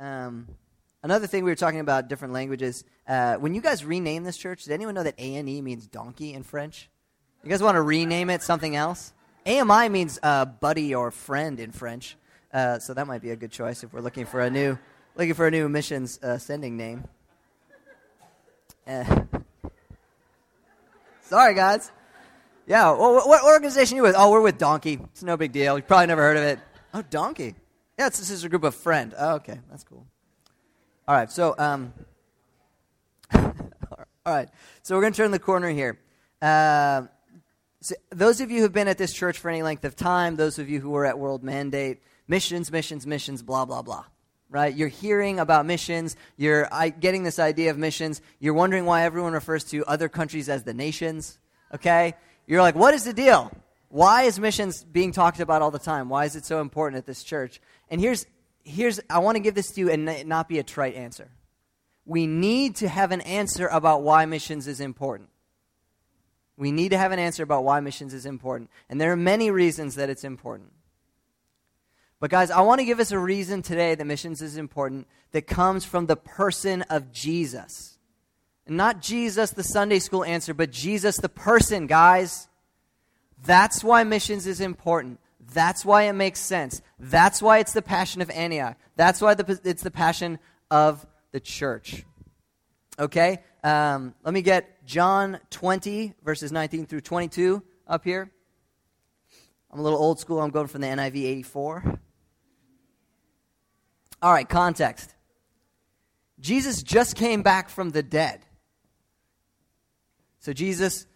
Um, another thing we were talking about different languages. Uh, when you guys rename this church, did anyone know that A N E means donkey in French? You guys want to rename it something else? AMI means uh, buddy or friend in French, uh, so that might be a good choice if we're looking for a new looking for a new missions uh, sending name. Uh, sorry, guys. Yeah, well, what organization are you with? Oh, we're with Donkey. It's no big deal. You probably never heard of it. Oh, Donkey. Yeah, it's, this is a group of friend. Oh, okay, that's cool. All right, so um, all right, so we're to turn the corner here. Uh, so those of you who've been at this church for any length of time, those of you who were at World Mandate, missions, missions, missions, blah blah blah. Right? You're hearing about missions. You're getting this idea of missions. You're wondering why everyone refers to other countries as the nations. Okay? You're like, what is the deal? Why is missions being talked about all the time? Why is it so important at this church? And here's, here's I want to give this to you and not be a trite answer. We need to have an answer about why missions is important. We need to have an answer about why missions is important. And there are many reasons that it's important. But, guys, I want to give us a reason today that missions is important that comes from the person of Jesus. And Not Jesus, the Sunday school answer, but Jesus, the person, guys. That's why missions is important. That's why it makes sense. That's why it's the passion of Antioch. That's why the, it's the passion of the church. Okay? Um, let me get John 20, verses 19 through 22 up here. I'm a little old school. I'm going from the NIV 84. All right, context. Jesus just came back from the dead. So Jesus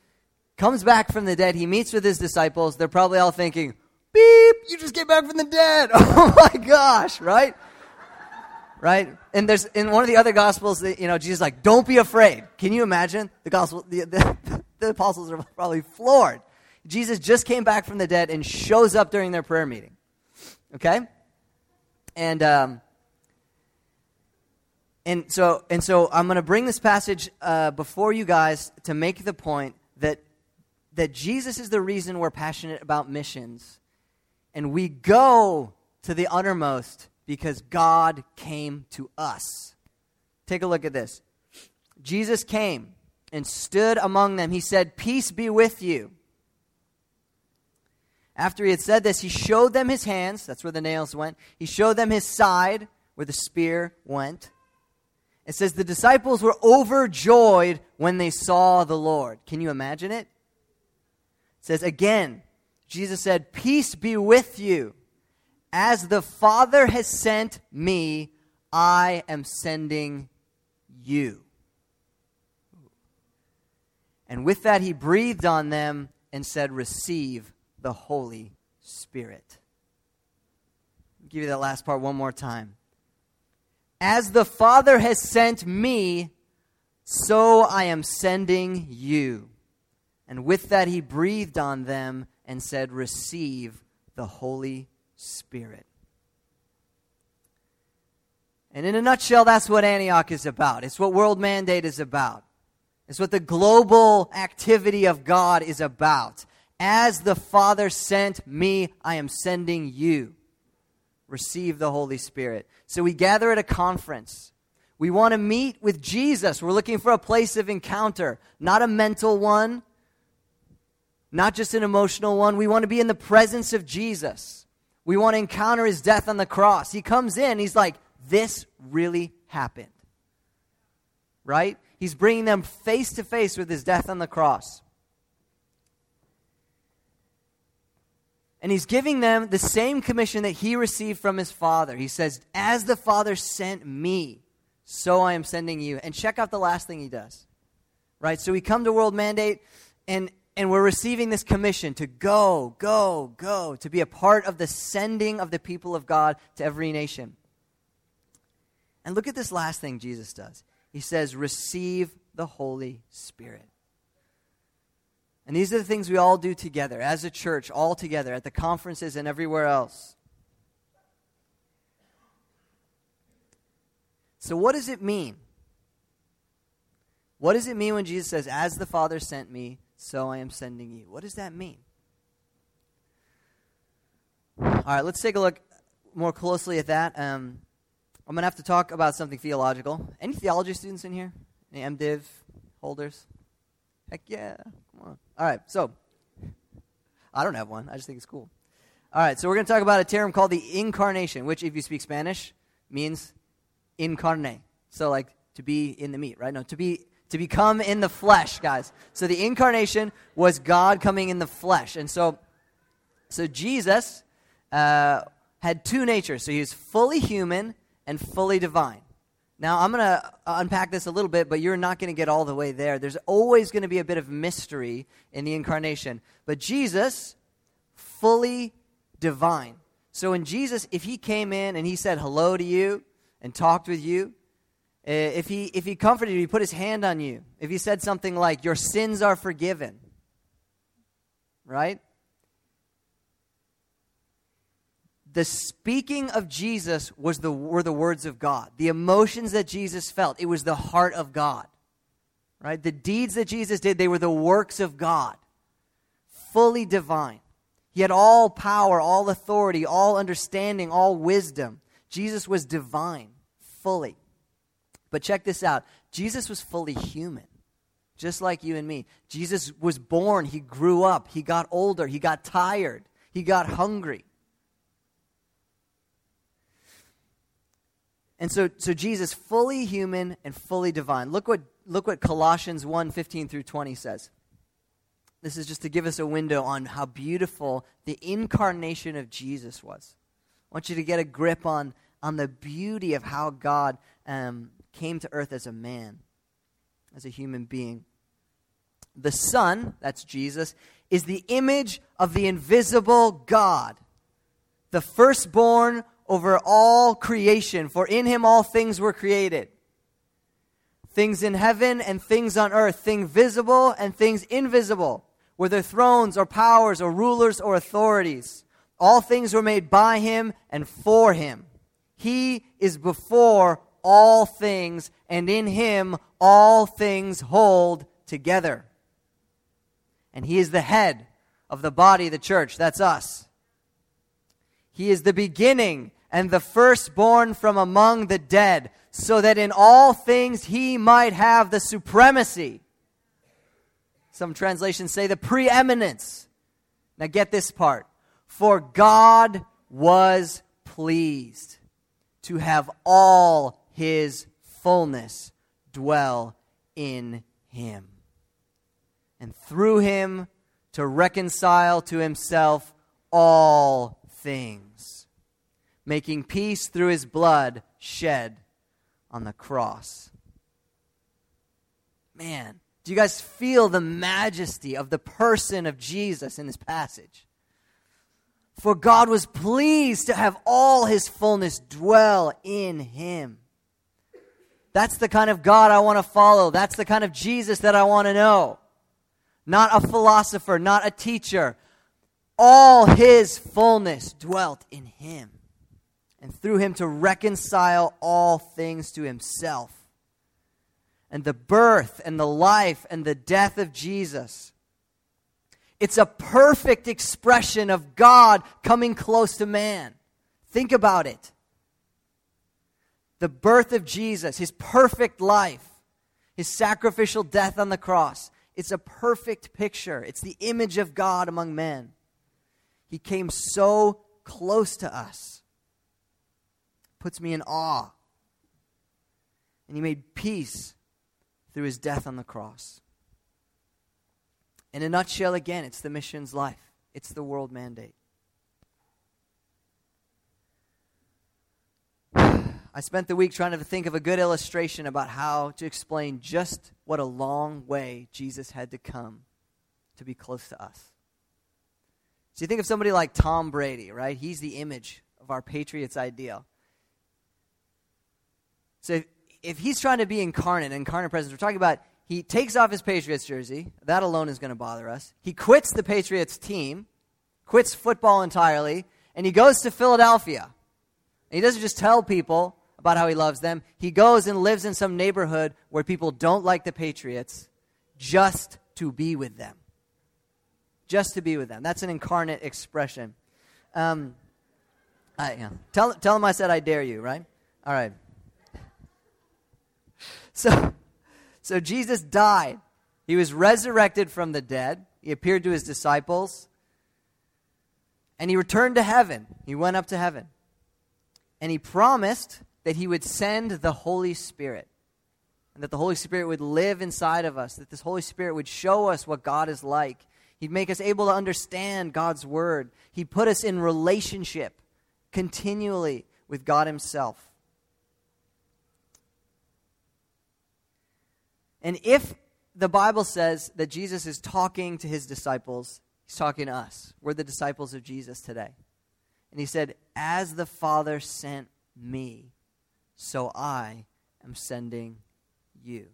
comes back from the dead. He meets with his disciples. They're probably all thinking, beep, you just came back from the dead. Oh my gosh, right? right? And there's in one of the other gospels, that, you know, Jesus like, don't be afraid. Can you imagine the gospel? The, the, the apostles are probably floored. Jesus just came back from the dead and shows up during their prayer meeting. Okay, and um, and so, and so I'm going to bring this passage uh, before you guys to make the point that, that Jesus is the reason we're passionate about missions. And we go to the uttermost because God came to us. Take a look at this. Jesus came and stood among them. He said, Peace be with you. After he had said this, he showed them his hands. That's where the nails went. He showed them his side, where the spear went. It says the disciples were overjoyed when they saw the Lord. Can you imagine it? It says again, Jesus said, Peace be with you. As the Father has sent me, I am sending you. And with that, he breathed on them and said, Receive the Holy Spirit. I'll give you that last part one more time. As the Father has sent me, so I am sending you. And with that, he breathed on them and said, Receive the Holy Spirit. And in a nutshell, that's what Antioch is about. It's what World Mandate is about. It's what the global activity of God is about. As the Father sent me, I am sending you receive the Holy Spirit. So we gather at a conference. We want to meet with Jesus. We're looking for a place of encounter, not a mental one, not just an emotional one. We want to be in the presence of Jesus. We want to encounter his death on the cross. He comes in, he's like, This really happened. Right? He's bringing them face to face with his death on the cross. And he's giving them the same commission that he received from his father. He says, As the Father sent me, so I am sending you. And check out the last thing he does. Right? So we come to World Mandate, and, and we're receiving this commission to go, go, go, to be a part of the sending of the people of God to every nation. And look at this last thing Jesus does. He says, Receive the Holy Spirit. And these are the things we all do together as a church, all together at the conferences and everywhere else. So, what does it mean? What does it mean when Jesus says, As the Father sent me, so I am sending you? What does that mean? All right, let's take a look more closely at that. Um, I'm going to have to talk about something theological. Any theology students in here? Any MDiv holders? Heck yeah. Come on. All right, so I don't have one. I just think it's cool. All right, so we're going to talk about a term called the incarnation, which, if you speak Spanish, means incarne. So, like to be in the meat, right? No, to be to become in the flesh, guys. So the incarnation was God coming in the flesh, and so so Jesus uh, had two natures. So he was fully human and fully divine. Now, I'm going to unpack this a little bit, but you're not going to get all the way there. There's always going to be a bit of mystery in the incarnation. But Jesus, fully divine. So, in Jesus, if he came in and he said hello to you and talked with you, Uh, if he, if he comforted you, he put his hand on you, if he said something like, Your sins are forgiven, right? the speaking of Jesus was the, were the words of God. The emotions that Jesus felt, it was the heart of God. Right? The deeds that Jesus did, they were the works of God. Fully divine. He had all power, all authority, all understanding, all wisdom. Jesus was divine, fully. But check this out Jesus was fully human, just like you and me. Jesus was born, he grew up, he got older, he got tired, he got hungry. And so, so Jesus, fully human and fully divine. Look what, look what Colossians 1 15 through 20 says. This is just to give us a window on how beautiful the incarnation of Jesus was. I want you to get a grip on, on the beauty of how God um, came to earth as a man, as a human being. The Son, that's Jesus, is the image of the invisible God, the firstborn over all creation, for in him all things were created. Things in heaven and things on earth, things visible and things invisible, whether thrones or powers or rulers or authorities. All things were made by him and for him. He is before all things, and in him all things hold together. And he is the head of the body, the church. That's us. He is the beginning and the firstborn from among the dead, so that in all things he might have the supremacy. Some translations say the preeminence. Now get this part. For God was pleased to have all his fullness dwell in him. And through him to reconcile to himself all things making peace through his blood shed on the cross. Man, do you guys feel the majesty of the person of Jesus in this passage? For God was pleased to have all his fullness dwell in him. That's the kind of God I want to follow. That's the kind of Jesus that I want to know. Not a philosopher, not a teacher. All his fullness dwelt in him and through him to reconcile all things to himself. And the birth and the life and the death of Jesus. It's a perfect expression of God coming close to man. Think about it. The birth of Jesus, his perfect life, his sacrificial death on the cross. It's a perfect picture. It's the image of God among men. He came so close to us puts me in awe. And he made peace through his death on the cross. In a nutshell, again, it's the mission's life, it's the world mandate. I spent the week trying to think of a good illustration about how to explain just what a long way Jesus had to come to be close to us. So you think of somebody like Tom Brady, right? He's the image of our Patriots ideal. So if, if he's trying to be incarnate, incarnate presence, we're talking about he takes off his Patriots jersey. That alone is going to bother us. He quits the Patriots team, quits football entirely, and he goes to Philadelphia. And he doesn't just tell people about how he loves them. He goes and lives in some neighborhood where people don't like the Patriots just to be with them. Just to be with them. That's an incarnate expression. Um, I, yeah. tell, tell him I said I dare you, right? All right. So, so Jesus died. He was resurrected from the dead. He appeared to his disciples. And he returned to heaven. He went up to heaven. And he promised that he would send the Holy Spirit. And that the Holy Spirit would live inside of us. That this Holy Spirit would show us what God is like. He'd make us able to understand God's word. He'd put us in relationship continually with God Himself. And if the Bible says that Jesus is talking to his disciples, he's talking to us. We're the disciples of Jesus today. And he said, As the Father sent me, so I am sending you.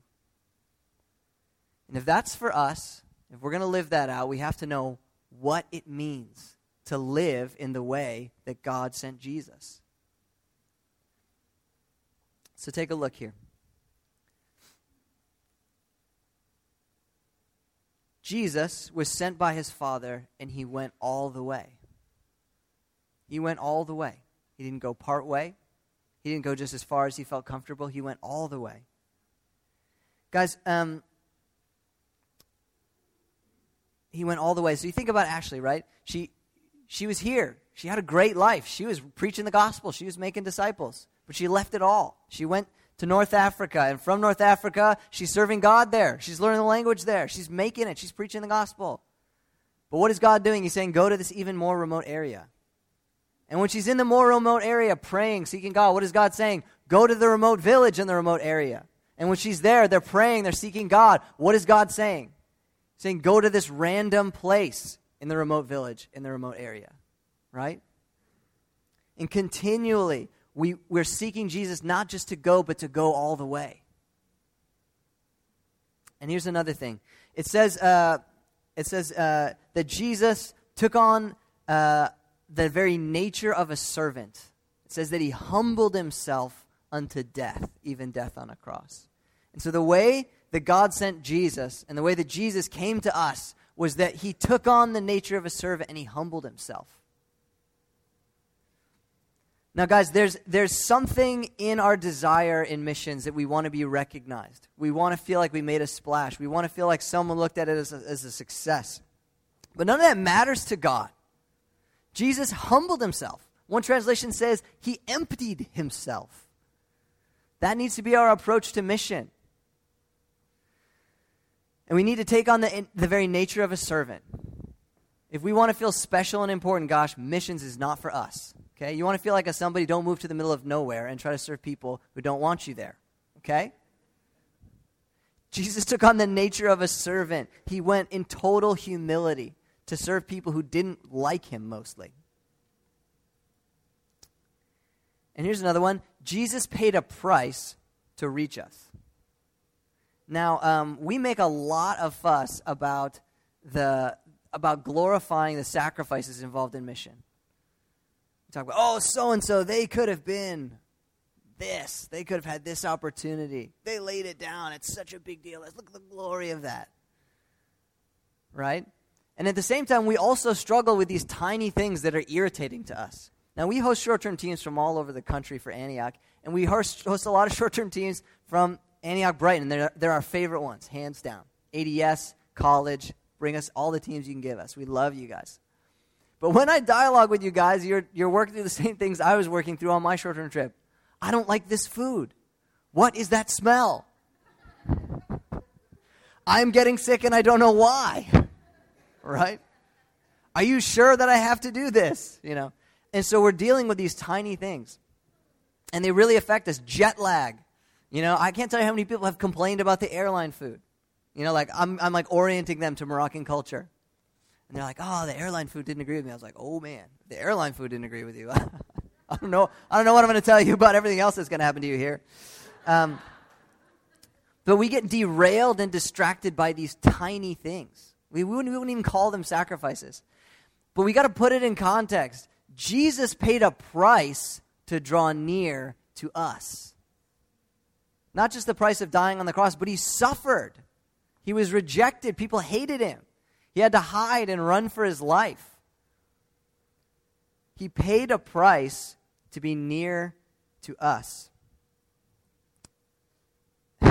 And if that's for us, if we're going to live that out, we have to know what it means to live in the way that God sent Jesus. So take a look here. Jesus was sent by his Father, and he went all the way. He went all the way. He didn't go part way. He didn't go just as far as he felt comfortable. He went all the way. Guys, um, he went all the way. So you think about Ashley, right? She, she was here. She had a great life. She was preaching the gospel. She was making disciples. But she left it all. She went to North Africa. And from North Africa, she's serving God there. She's learning the language there. She's making it. She's preaching the gospel. But what is God doing? He's saying, go to this even more remote area. And when she's in the more remote area praying, seeking God, what is God saying? Go to the remote village in the remote area. And when she's there, they're praying, they're seeking God. What is God saying? Saying, go to this random place in the remote village, in the remote area. Right? And continually, we, we're seeking Jesus not just to go, but to go all the way. And here's another thing it says, uh, it says uh, that Jesus took on uh, the very nature of a servant. It says that he humbled himself unto death, even death on a cross. And so the way that God sent Jesus and the way that Jesus came to us was that he took on the nature of a servant and he humbled himself. Now, guys, there's, there's something in our desire in missions that we want to be recognized. We want to feel like we made a splash. We want to feel like someone looked at it as a, as a success. But none of that matters to God. Jesus humbled himself. One translation says he emptied himself. That needs to be our approach to mission. And we need to take on the, the very nature of a servant. If we want to feel special and important, gosh, missions is not for us. Okay? You want to feel like a somebody, don't move to the middle of nowhere and try to serve people who don't want you there. Okay? Jesus took on the nature of a servant. He went in total humility to serve people who didn't like him mostly. And here's another one Jesus paid a price to reach us. Now, um, we make a lot of fuss about, the, about glorifying the sacrifices involved in mission We talk about, oh, so and so, they could have been this. They could have had this opportunity. They laid it down. It's such a big deal. Let's look at the glory of that. Right? And at the same time, we also struggle with these tiny things that are irritating to us. Now, we host short term teams from all over the country for Antioch, and we host, host a lot of short term teams from Antioch Brighton. They're, they're our favorite ones, hands down. ADS, college, bring us all the teams you can give us. We love you guys. But when I dialogue with you guys, you're, you're working through the same things I was working through on my short term trip. I don't like this food. What is that smell? I'm getting sick and I don't know why. Right? Are you sure that I have to do this? You know? And so we're dealing with these tiny things. And they really affect us. Jet lag. You know, I can't tell you how many people have complained about the airline food. You know, like I'm, I'm like orienting them to Moroccan culture. And they're like, oh, the airline food didn't agree with me. I was like, oh man, the airline food didn't agree with you. I don't know. I don't know what I'm going to tell you about everything else that's going to happen to you here. Um, but we get derailed and distracted by these tiny things. We wouldn't, we wouldn't even call them sacrifices. But we got to put it in context. Jesus paid a price to draw near to us. Not just the price of dying on the cross, but he suffered. He was rejected. People hated him. He had to hide and run for his life. He paid a price to be near to us.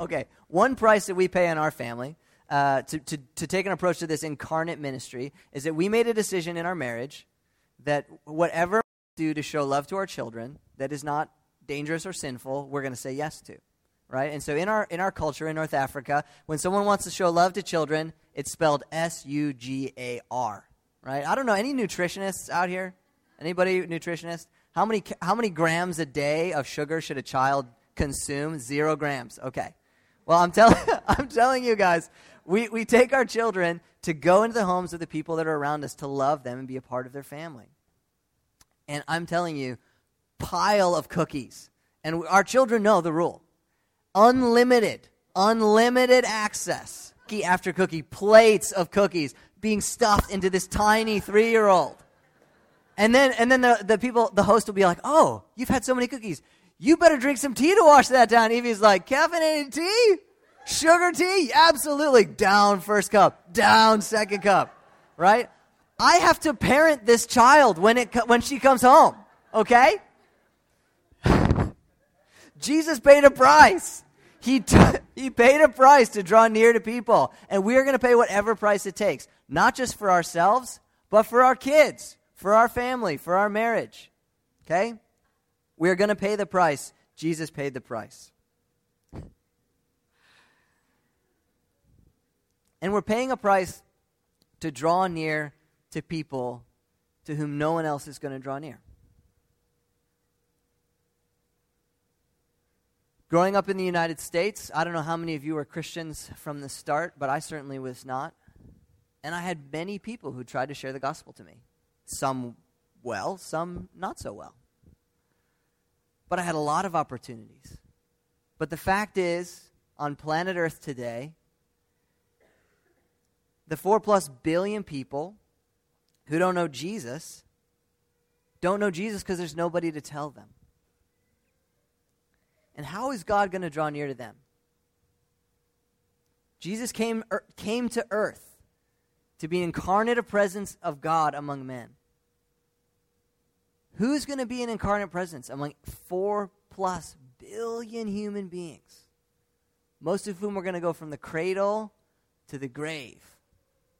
okay, one price that we pay in our family uh, to, to, to take an approach to this incarnate ministry is that we made a decision in our marriage that whatever we do to show love to our children that is not dangerous or sinful, we're going to say yes to. Right? And so in our, in our culture in North Africa, when someone wants to show love to children, it's spelled S U G A R. Right? I don't know. Any nutritionists out here? Anybody nutritionist? How many, how many grams a day of sugar should a child consume? Zero grams. Okay. Well, I'm, tell- I'm telling you guys, we, we take our children to go into the homes of the people that are around us to love them and be a part of their family. And I'm telling you, pile of cookies. And our children know the rule unlimited, unlimited access. Cookie after cookie, plates of cookies being stuffed into this tiny three year old. And then, and then the, the people, the host will be like, oh, you've had so many cookies. You better drink some tea to wash that down. Evie's like, caffeinated tea? Sugar tea? Absolutely. Down first cup. Down second cup. Right? I have to parent this child when, it, when she comes home. Okay? Jesus paid a price. He, t- he paid a price to draw near to people. And we are going to pay whatever price it takes. Not just for ourselves, but for our kids, for our family, for our marriage. Okay? We're going to pay the price. Jesus paid the price. And we're paying a price to draw near to people to whom no one else is going to draw near. Growing up in the United States, I don't know how many of you were Christians from the start, but I certainly was not. And I had many people who tried to share the gospel to me. Some well, some not so well. But I had a lot of opportunities. But the fact is, on planet Earth today, the four plus billion people who don't know Jesus don't know Jesus because there's nobody to tell them. And how is God going to draw near to them? Jesus came, er, came to earth to be incarnate a presence of God among men. Who's going to be an incarnate presence among four plus billion human beings? Most of whom are going to go from the cradle to the grave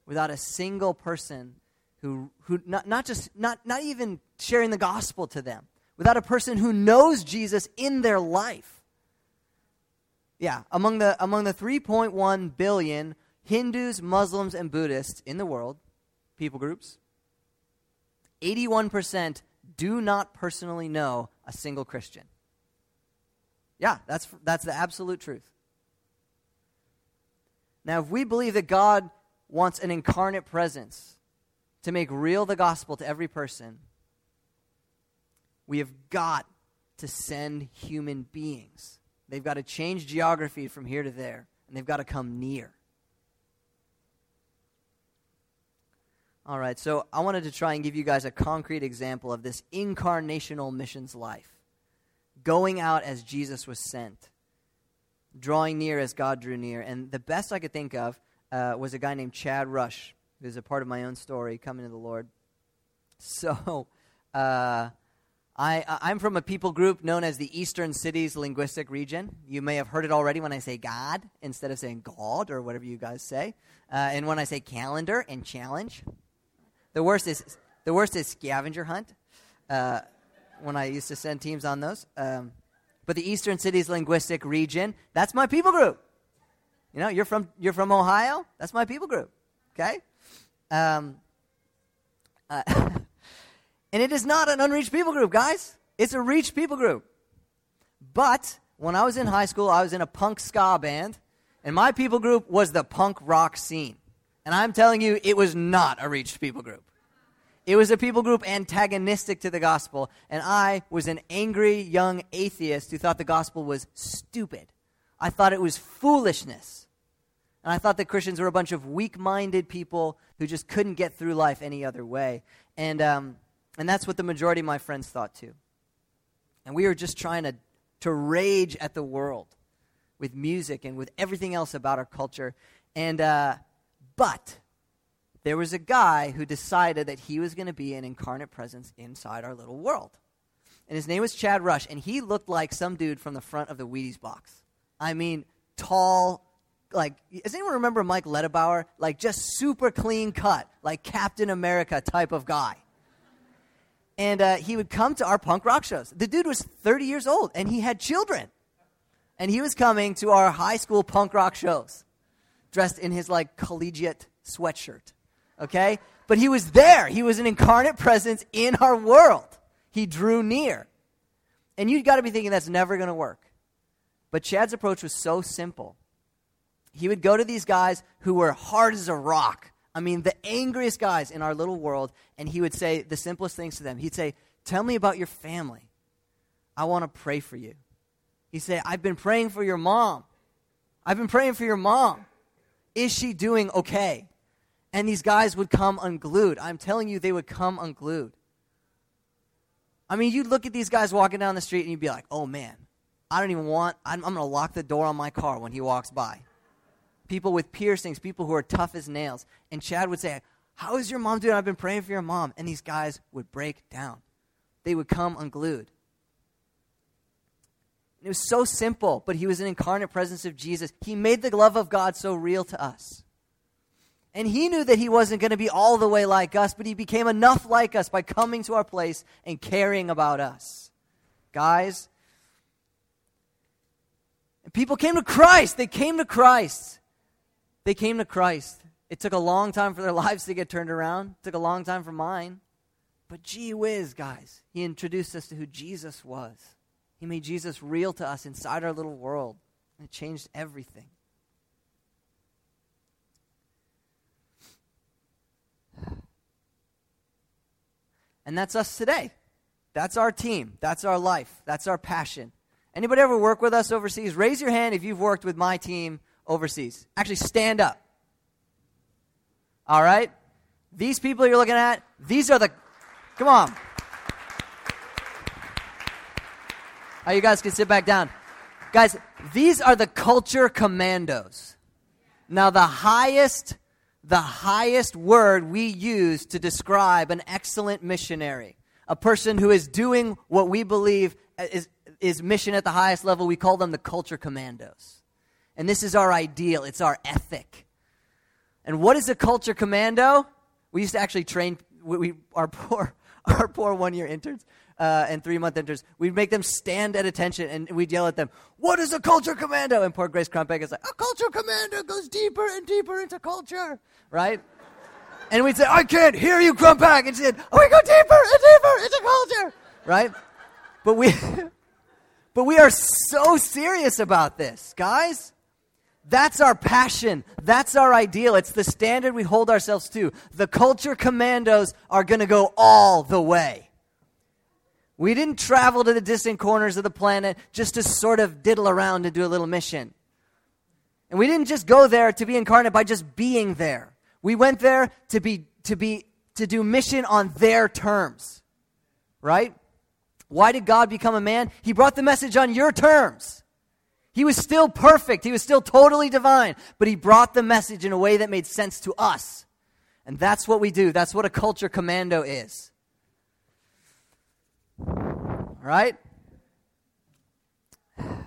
without a single person who, who not, not just, not, not even sharing the gospel to them, without a person who knows Jesus in their life. Yeah, among the, among the 3.1 billion Hindus, Muslims, and Buddhists in the world, people groups, 81% do not personally know a single Christian. Yeah, that's, that's the absolute truth. Now, if we believe that God wants an incarnate presence to make real the gospel to every person, we have got to send human beings. They've got to change geography from here to there, and they've got to come near. All right, so I wanted to try and give you guys a concrete example of this incarnational missions life. Going out as Jesus was sent, drawing near as God drew near. And the best I could think of uh, was a guy named Chad Rush, who's a part of my own story coming to the Lord. So, uh, I, I'm from a people group known as the Eastern Cities Linguistic Region. You may have heard it already when I say God instead of saying God or whatever you guys say. Uh, and when I say calendar and challenge. The worst is, the worst is scavenger hunt uh, when I used to send teams on those. Um, but the Eastern Cities Linguistic Region, that's my people group. You know, you're from you're from Ohio. That's my people group. Okay, um, uh, and it is not an unreached people group, guys. It's a reached people group. But when I was in high school, I was in a punk ska band, and my people group was the punk rock scene. And I'm telling you, it was not a reached people group. It was a people group antagonistic to the gospel, and I was an angry young atheist who thought the gospel was stupid. I thought it was foolishness. And I thought that Christians were a bunch of weak minded people who just couldn't get through life any other way. And, um, and that's what the majority of my friends thought too. And we were just trying to, to rage at the world with music and with everything else about our culture. And, uh, but there was a guy who decided that he was going to be an incarnate presence inside our little world. And his name was Chad Rush, and he looked like some dude from the front of the Wheaties box. I mean, tall, like, does anyone remember Mike Ledebauer? Like, just super clean cut, like Captain America type of guy. And uh, he would come to our punk rock shows. The dude was 30 years old, and he had children. And he was coming to our high school punk rock shows, dressed in his, like, collegiate sweatshirt. Okay? But he was there. He was an incarnate presence in our world. He drew near. And you got to be thinking that's never going to work. But Chad's approach was so simple. He would go to these guys who were hard as a rock. I mean, the angriest guys in our little world, and he would say the simplest things to them. He'd say, Tell me about your family. I want to pray for you. He'd say, I've been praying for your mom. I've been praying for your mom. Is she doing okay? And these guys would come unglued. I'm telling you, they would come unglued. I mean, you'd look at these guys walking down the street and you'd be like, oh man, I don't even want, I'm, I'm going to lock the door on my car when he walks by. People with piercings, people who are tough as nails. And Chad would say, How is your mom doing? I've been praying for your mom. And these guys would break down, they would come unglued. It was so simple, but he was an incarnate presence of Jesus. He made the love of God so real to us. And he knew that he wasn't going to be all the way like us, but he became enough like us by coming to our place and caring about us. Guys, and people came to Christ. They came to Christ. They came to Christ. It took a long time for their lives to get turned around. It took a long time for mine. But gee whiz, guys, he introduced us to who Jesus was. He made Jesus real to us inside our little world. And it changed everything. And that's us today. That's our team. That's our life. That's our passion. Anybody ever work with us overseas? Raise your hand if you've worked with my team overseas. Actually, stand up. All right? These people you're looking at, these are the. Come on. Oh, you guys can sit back down. Guys, these are the culture commandos. Now, the highest the highest word we use to describe an excellent missionary, a person who is doing what we believe is, is mission at the highest level. We call them the culture commandos. And this is our ideal, it's our ethic. And what is a culture commando? We used to actually train we, we our poor our poor one year interns uh, and three month interns. We'd make them stand at attention and we'd yell at them, "What is a culture commando?" And poor Grace Crumpeg is like, "A culture commando goes deeper and deeper into culture." right? And we'd say, I can't hear you, Crumpack. And she said, oh, we go deeper and deeper into culture, right? But we, but we are so serious about this, guys. That's our passion. That's our ideal. It's the standard we hold ourselves to. The culture commandos are going to go all the way. We didn't travel to the distant corners of the planet just to sort of diddle around and do a little mission. And we didn't just go there to be incarnate by just being there. We went there to be to be to do mission on their terms. Right? Why did God become a man? He brought the message on your terms. He was still perfect. He was still totally divine, but he brought the message in a way that made sense to us. And that's what we do. That's what a culture commando is. All right? And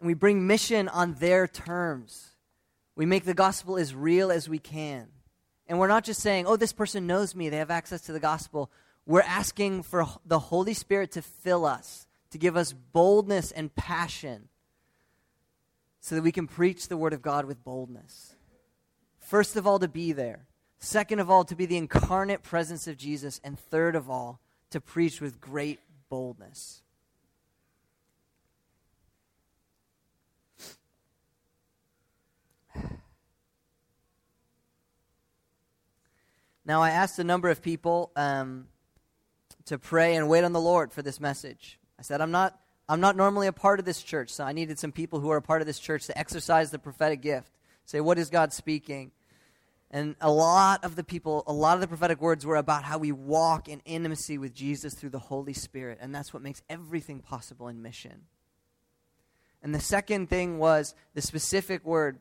we bring mission on their terms. We make the gospel as real as we can. And we're not just saying, oh, this person knows me, they have access to the gospel. We're asking for the Holy Spirit to fill us, to give us boldness and passion so that we can preach the word of God with boldness. First of all, to be there. Second of all, to be the incarnate presence of Jesus. And third of all, to preach with great boldness. Now, I asked a number of people um, to pray and wait on the Lord for this message. I said, I'm not, I'm not normally a part of this church, so I needed some people who are a part of this church to exercise the prophetic gift. Say, what is God speaking? And a lot of the people, a lot of the prophetic words were about how we walk in intimacy with Jesus through the Holy Spirit. And that's what makes everything possible in mission. And the second thing was the specific word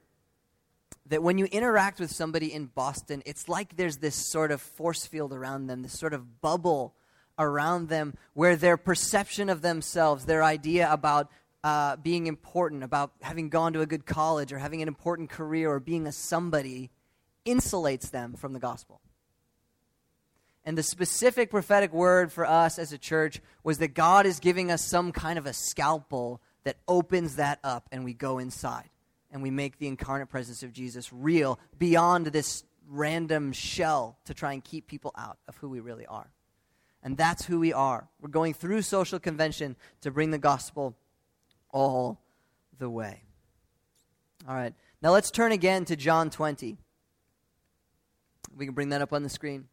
that when you interact with somebody in Boston, it's like there's this sort of force field around them, this sort of bubble around them where their perception of themselves, their idea about uh, being important, about having gone to a good college or having an important career or being a somebody insulates them from the gospel. And the specific prophetic word for us as a church was that God is giving us some kind of a scalpel that opens that up and we go inside and we make the incarnate presence of Jesus real beyond this random shell to try and keep people out of who we really are. And that's who we are. We're going through social convention to bring the gospel all the way. All right. Now let's turn again to John 20. We can bring that up on the screen.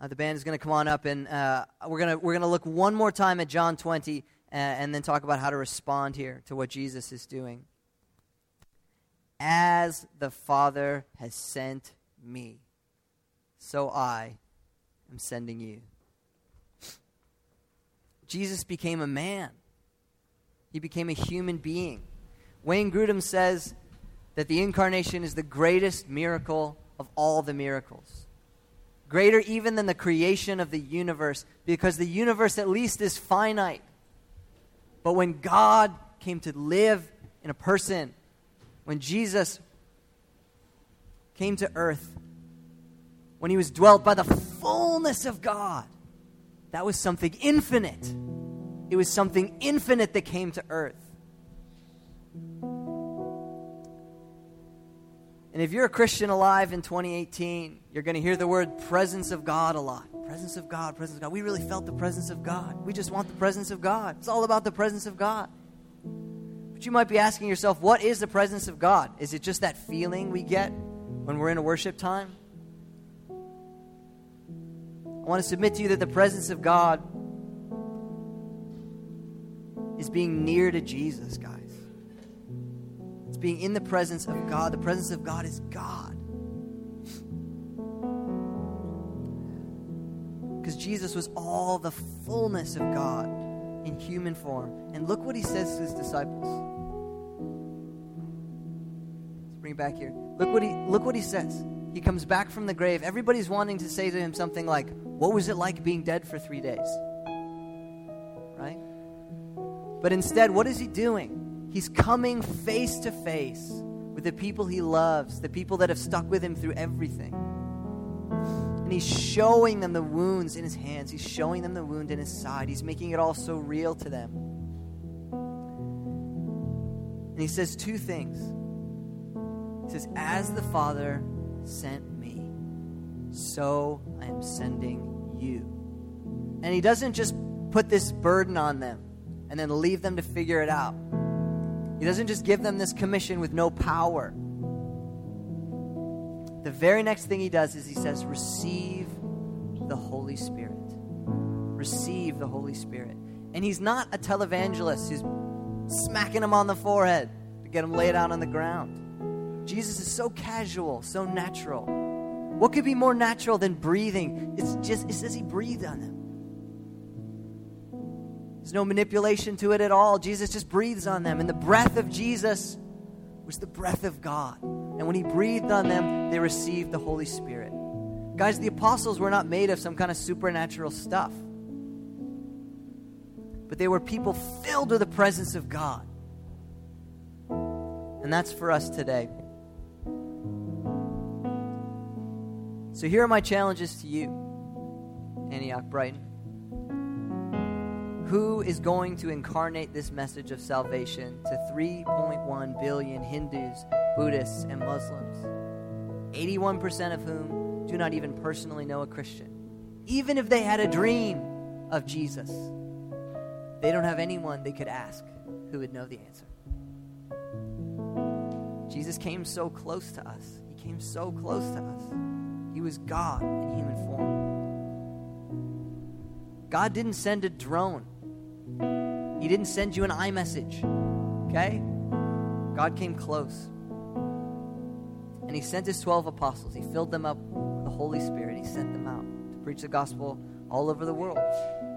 Uh, the band is going to come on up, and uh, we're going we're gonna look one more time at John 20 uh, and then talk about how to respond here to what Jesus is doing. As the Father has sent me, so I am sending you. Jesus became a man, he became a human being. Wayne Grudem says that the incarnation is the greatest miracle of all the miracles greater even than the creation of the universe, because the universe at least is finite. But when God came to live in a person, when Jesus came to earth, when he was dwelt by the fullness of God, that was something infinite. It was something infinite that came to earth. And if you're a Christian alive in 2018, you're going to hear the word presence of God a lot. Presence of God, presence of God. We really felt the presence of God. We just want the presence of God. It's all about the presence of God. But you might be asking yourself, what is the presence of God? Is it just that feeling we get when we're in a worship time? I want to submit to you that the presence of God is being near to Jesus, guys It's being in the presence of God. The presence of God is God. Because Jesus was all the fullness of God in human form. And look what he says to his disciples. It back here. Look what he look what he says. He comes back from the grave. Everybody's wanting to say to him something like, What was it like being dead for three days? Right? But instead, what is he doing? He's coming face to face with the people he loves, the people that have stuck with him through everything. And he's showing them the wounds in his hands, he's showing them the wound in his side. He's making it all so real to them. And he says two things. Says, As the Father sent me, so I am sending you. And he doesn't just put this burden on them and then leave them to figure it out. He doesn't just give them this commission with no power. The very next thing he does is he says, Receive the Holy Spirit. Receive the Holy Spirit. And he's not a televangelist who's smacking him on the forehead to get him laid out on the ground. Jesus is so casual, so natural. What could be more natural than breathing? It's just, it says he breathed on them. There's no manipulation to it at all. Jesus just breathes on them. And the breath of Jesus was the breath of God. And when he breathed on them, they received the Holy Spirit. Guys, the apostles were not made of some kind of supernatural stuff, but they were people filled with the presence of God. And that's for us today. So here are my challenges to you, Antioch Brighton who is going to incarnate this message of salvation to 3.1 billion Hindus, Buddhists, and Muslims, 81% of whom do not even personally know a Christian. Even if they had a dream of Jesus, they don't have anyone they could ask who would know the answer. Jesus came so close to us. He came so close to us. Was God in human form. God didn't send a drone he didn't send you an iMessage. Okay? God came close. And He sent His 12 apostles. He filled them up with the Holy Spirit. He sent them out to preach the gospel all over the world.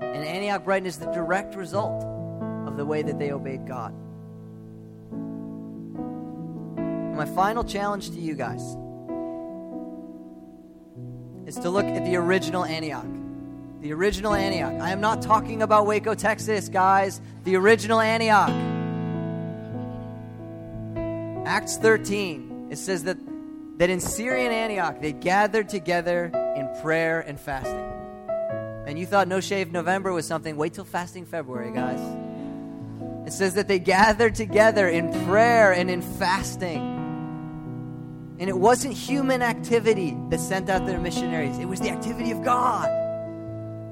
And Antioch Brighton is the direct result of the way that they obeyed God. my final challenge to you guys is to look at the original Antioch. The original Antioch. I am not talking about Waco, Texas, guys. The original Antioch. Acts 13, it says that, that in Syrian Antioch they gathered together in prayer and fasting. And you thought No Shave November was something, wait till fasting February, guys. It says that they gathered together in prayer and in fasting. And it wasn't human activity that sent out their missionaries, it was the activity of God.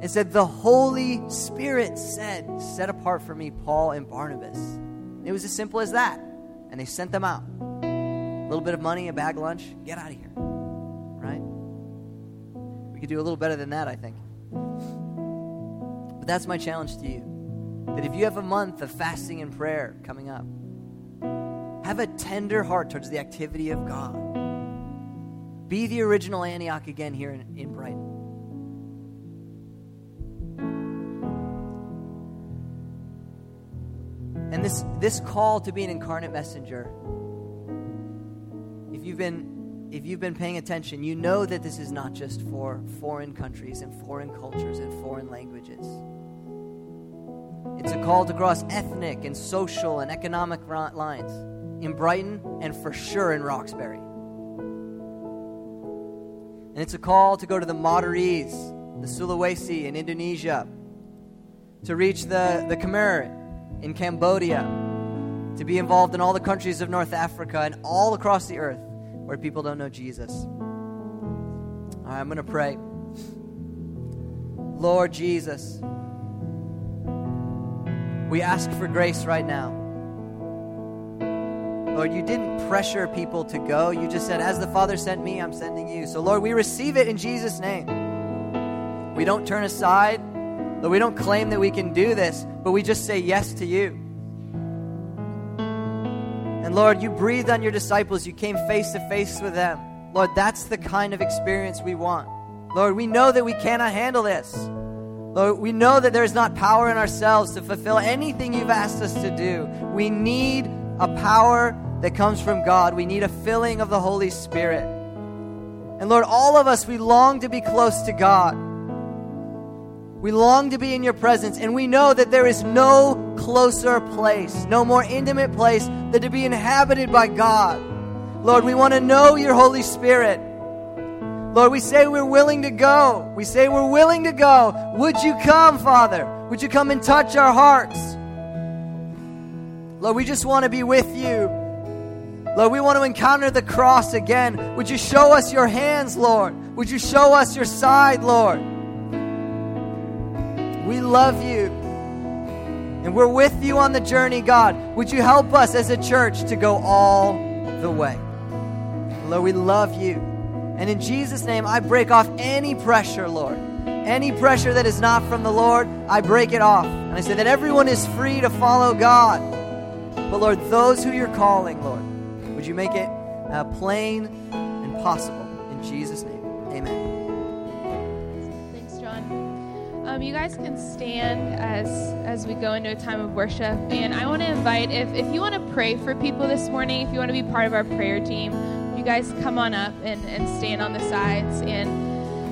It said, The Holy Spirit said, Set apart for me Paul and Barnabas. It was as simple as that. And they sent them out. A little bit of money, a bag lunch, get out of here. Right? We could do a little better than that, I think. But that's my challenge to you. That if you have a month of fasting and prayer coming up, have a tender heart towards the activity of God. Be the original Antioch again here in, in Brighton. And this, this call to be an incarnate messenger, if you've been if you've been paying attention, you know that this is not just for foreign countries and foreign cultures and foreign languages. It's a call to cross ethnic and social and economic lines in Brighton and for sure in Roxbury. And it's a call to go to the Maoris, the Sulawesi in Indonesia, to reach the, the Khmer in Cambodia, to be involved in all the countries of North Africa and all across the earth where people don't know Jesus. All right, I'm going to pray. Lord Jesus, we ask for grace right now. Lord, you didn't pressure people to go. You just said, As the Father sent me, I'm sending you. So, Lord, we receive it in Jesus' name. We don't turn aside. Lord, we don't claim that we can do this, but we just say yes to you. And Lord, you breathed on your disciples. You came face to face with them. Lord, that's the kind of experience we want. Lord, we know that we cannot handle this. Lord, we know that there is not power in ourselves to fulfill anything you've asked us to do. We need a power that comes from God. We need a filling of the Holy Spirit. And Lord, all of us, we long to be close to God. We long to be in your presence, and we know that there is no closer place, no more intimate place than to be inhabited by God. Lord, we want to know your Holy Spirit. Lord, we say we're willing to go. We say we're willing to go. Would you come, Father? Would you come and touch our hearts? Lord, we just want to be with you. Lord, we want to encounter the cross again. Would you show us your hands, Lord? Would you show us your side, Lord? We love you. And we're with you on the journey, God. Would you help us as a church to go all the way? Lord, we love you. And in Jesus' name, I break off any pressure, Lord. Any pressure that is not from the Lord, I break it off. And I say that everyone is free to follow God. But Lord, those who you're calling, Lord, would you make it uh, plain and possible? In Jesus' name, amen. Thanks, John. Um, you guys can stand as as we go into a time of worship, and I want to invite if if you want to pray for people this morning, if you want to be part of our prayer team, you guys come on up and, and stand on the sides and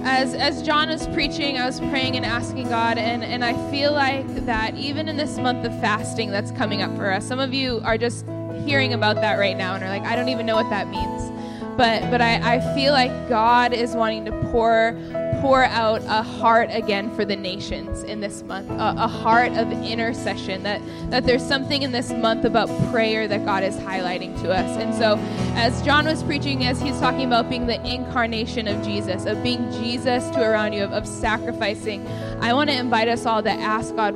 as as John was preaching, I was praying and asking God, and, and I feel like that even in this month of fasting that's coming up for us, some of you are just hearing about that right now and are like, I don't even know what that means. But but I, I feel like God is wanting to pour pour out a heart again for the nations in this month, a, a, heart of intercession. That that there's something in this month about prayer that God is highlighting to us. And so, as John was preaching, as he's talking about being the incarnation of Jesus, of being Jesus to around you, of, of sacrificing, I want to invite us all to ask God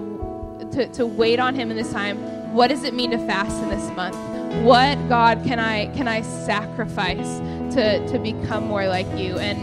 to, to wait on Him in this time. What does it mean to fast in this month? What God can I can I sacrifice to to become more like you? And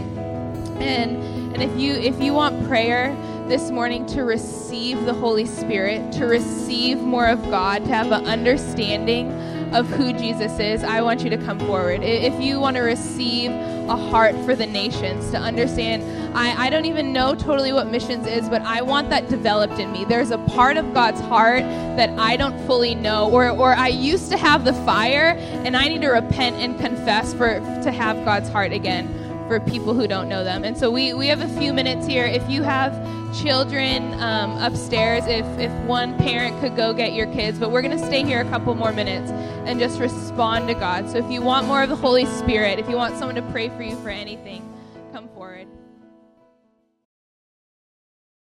and and if you if you want prayer this morning to receive the Holy Spirit, to receive more of God, to have an understanding of who Jesus is, I want you to come forward. If you want to receive a heart for the nations, to understand, I, I don't even know totally what missions is, but I want that developed in me. There's a part of God's heart that I don't fully know, or, or I used to have the fire, and I need to repent and confess for to have God's heart again for people who don't know them. And so we, we have a few minutes here. If you have children um, upstairs if, if one parent could go get your kids. But we're going to stay here a couple more minutes and just respond to God. So if you want more of the Holy Spirit, if you want someone to pray for you for anything.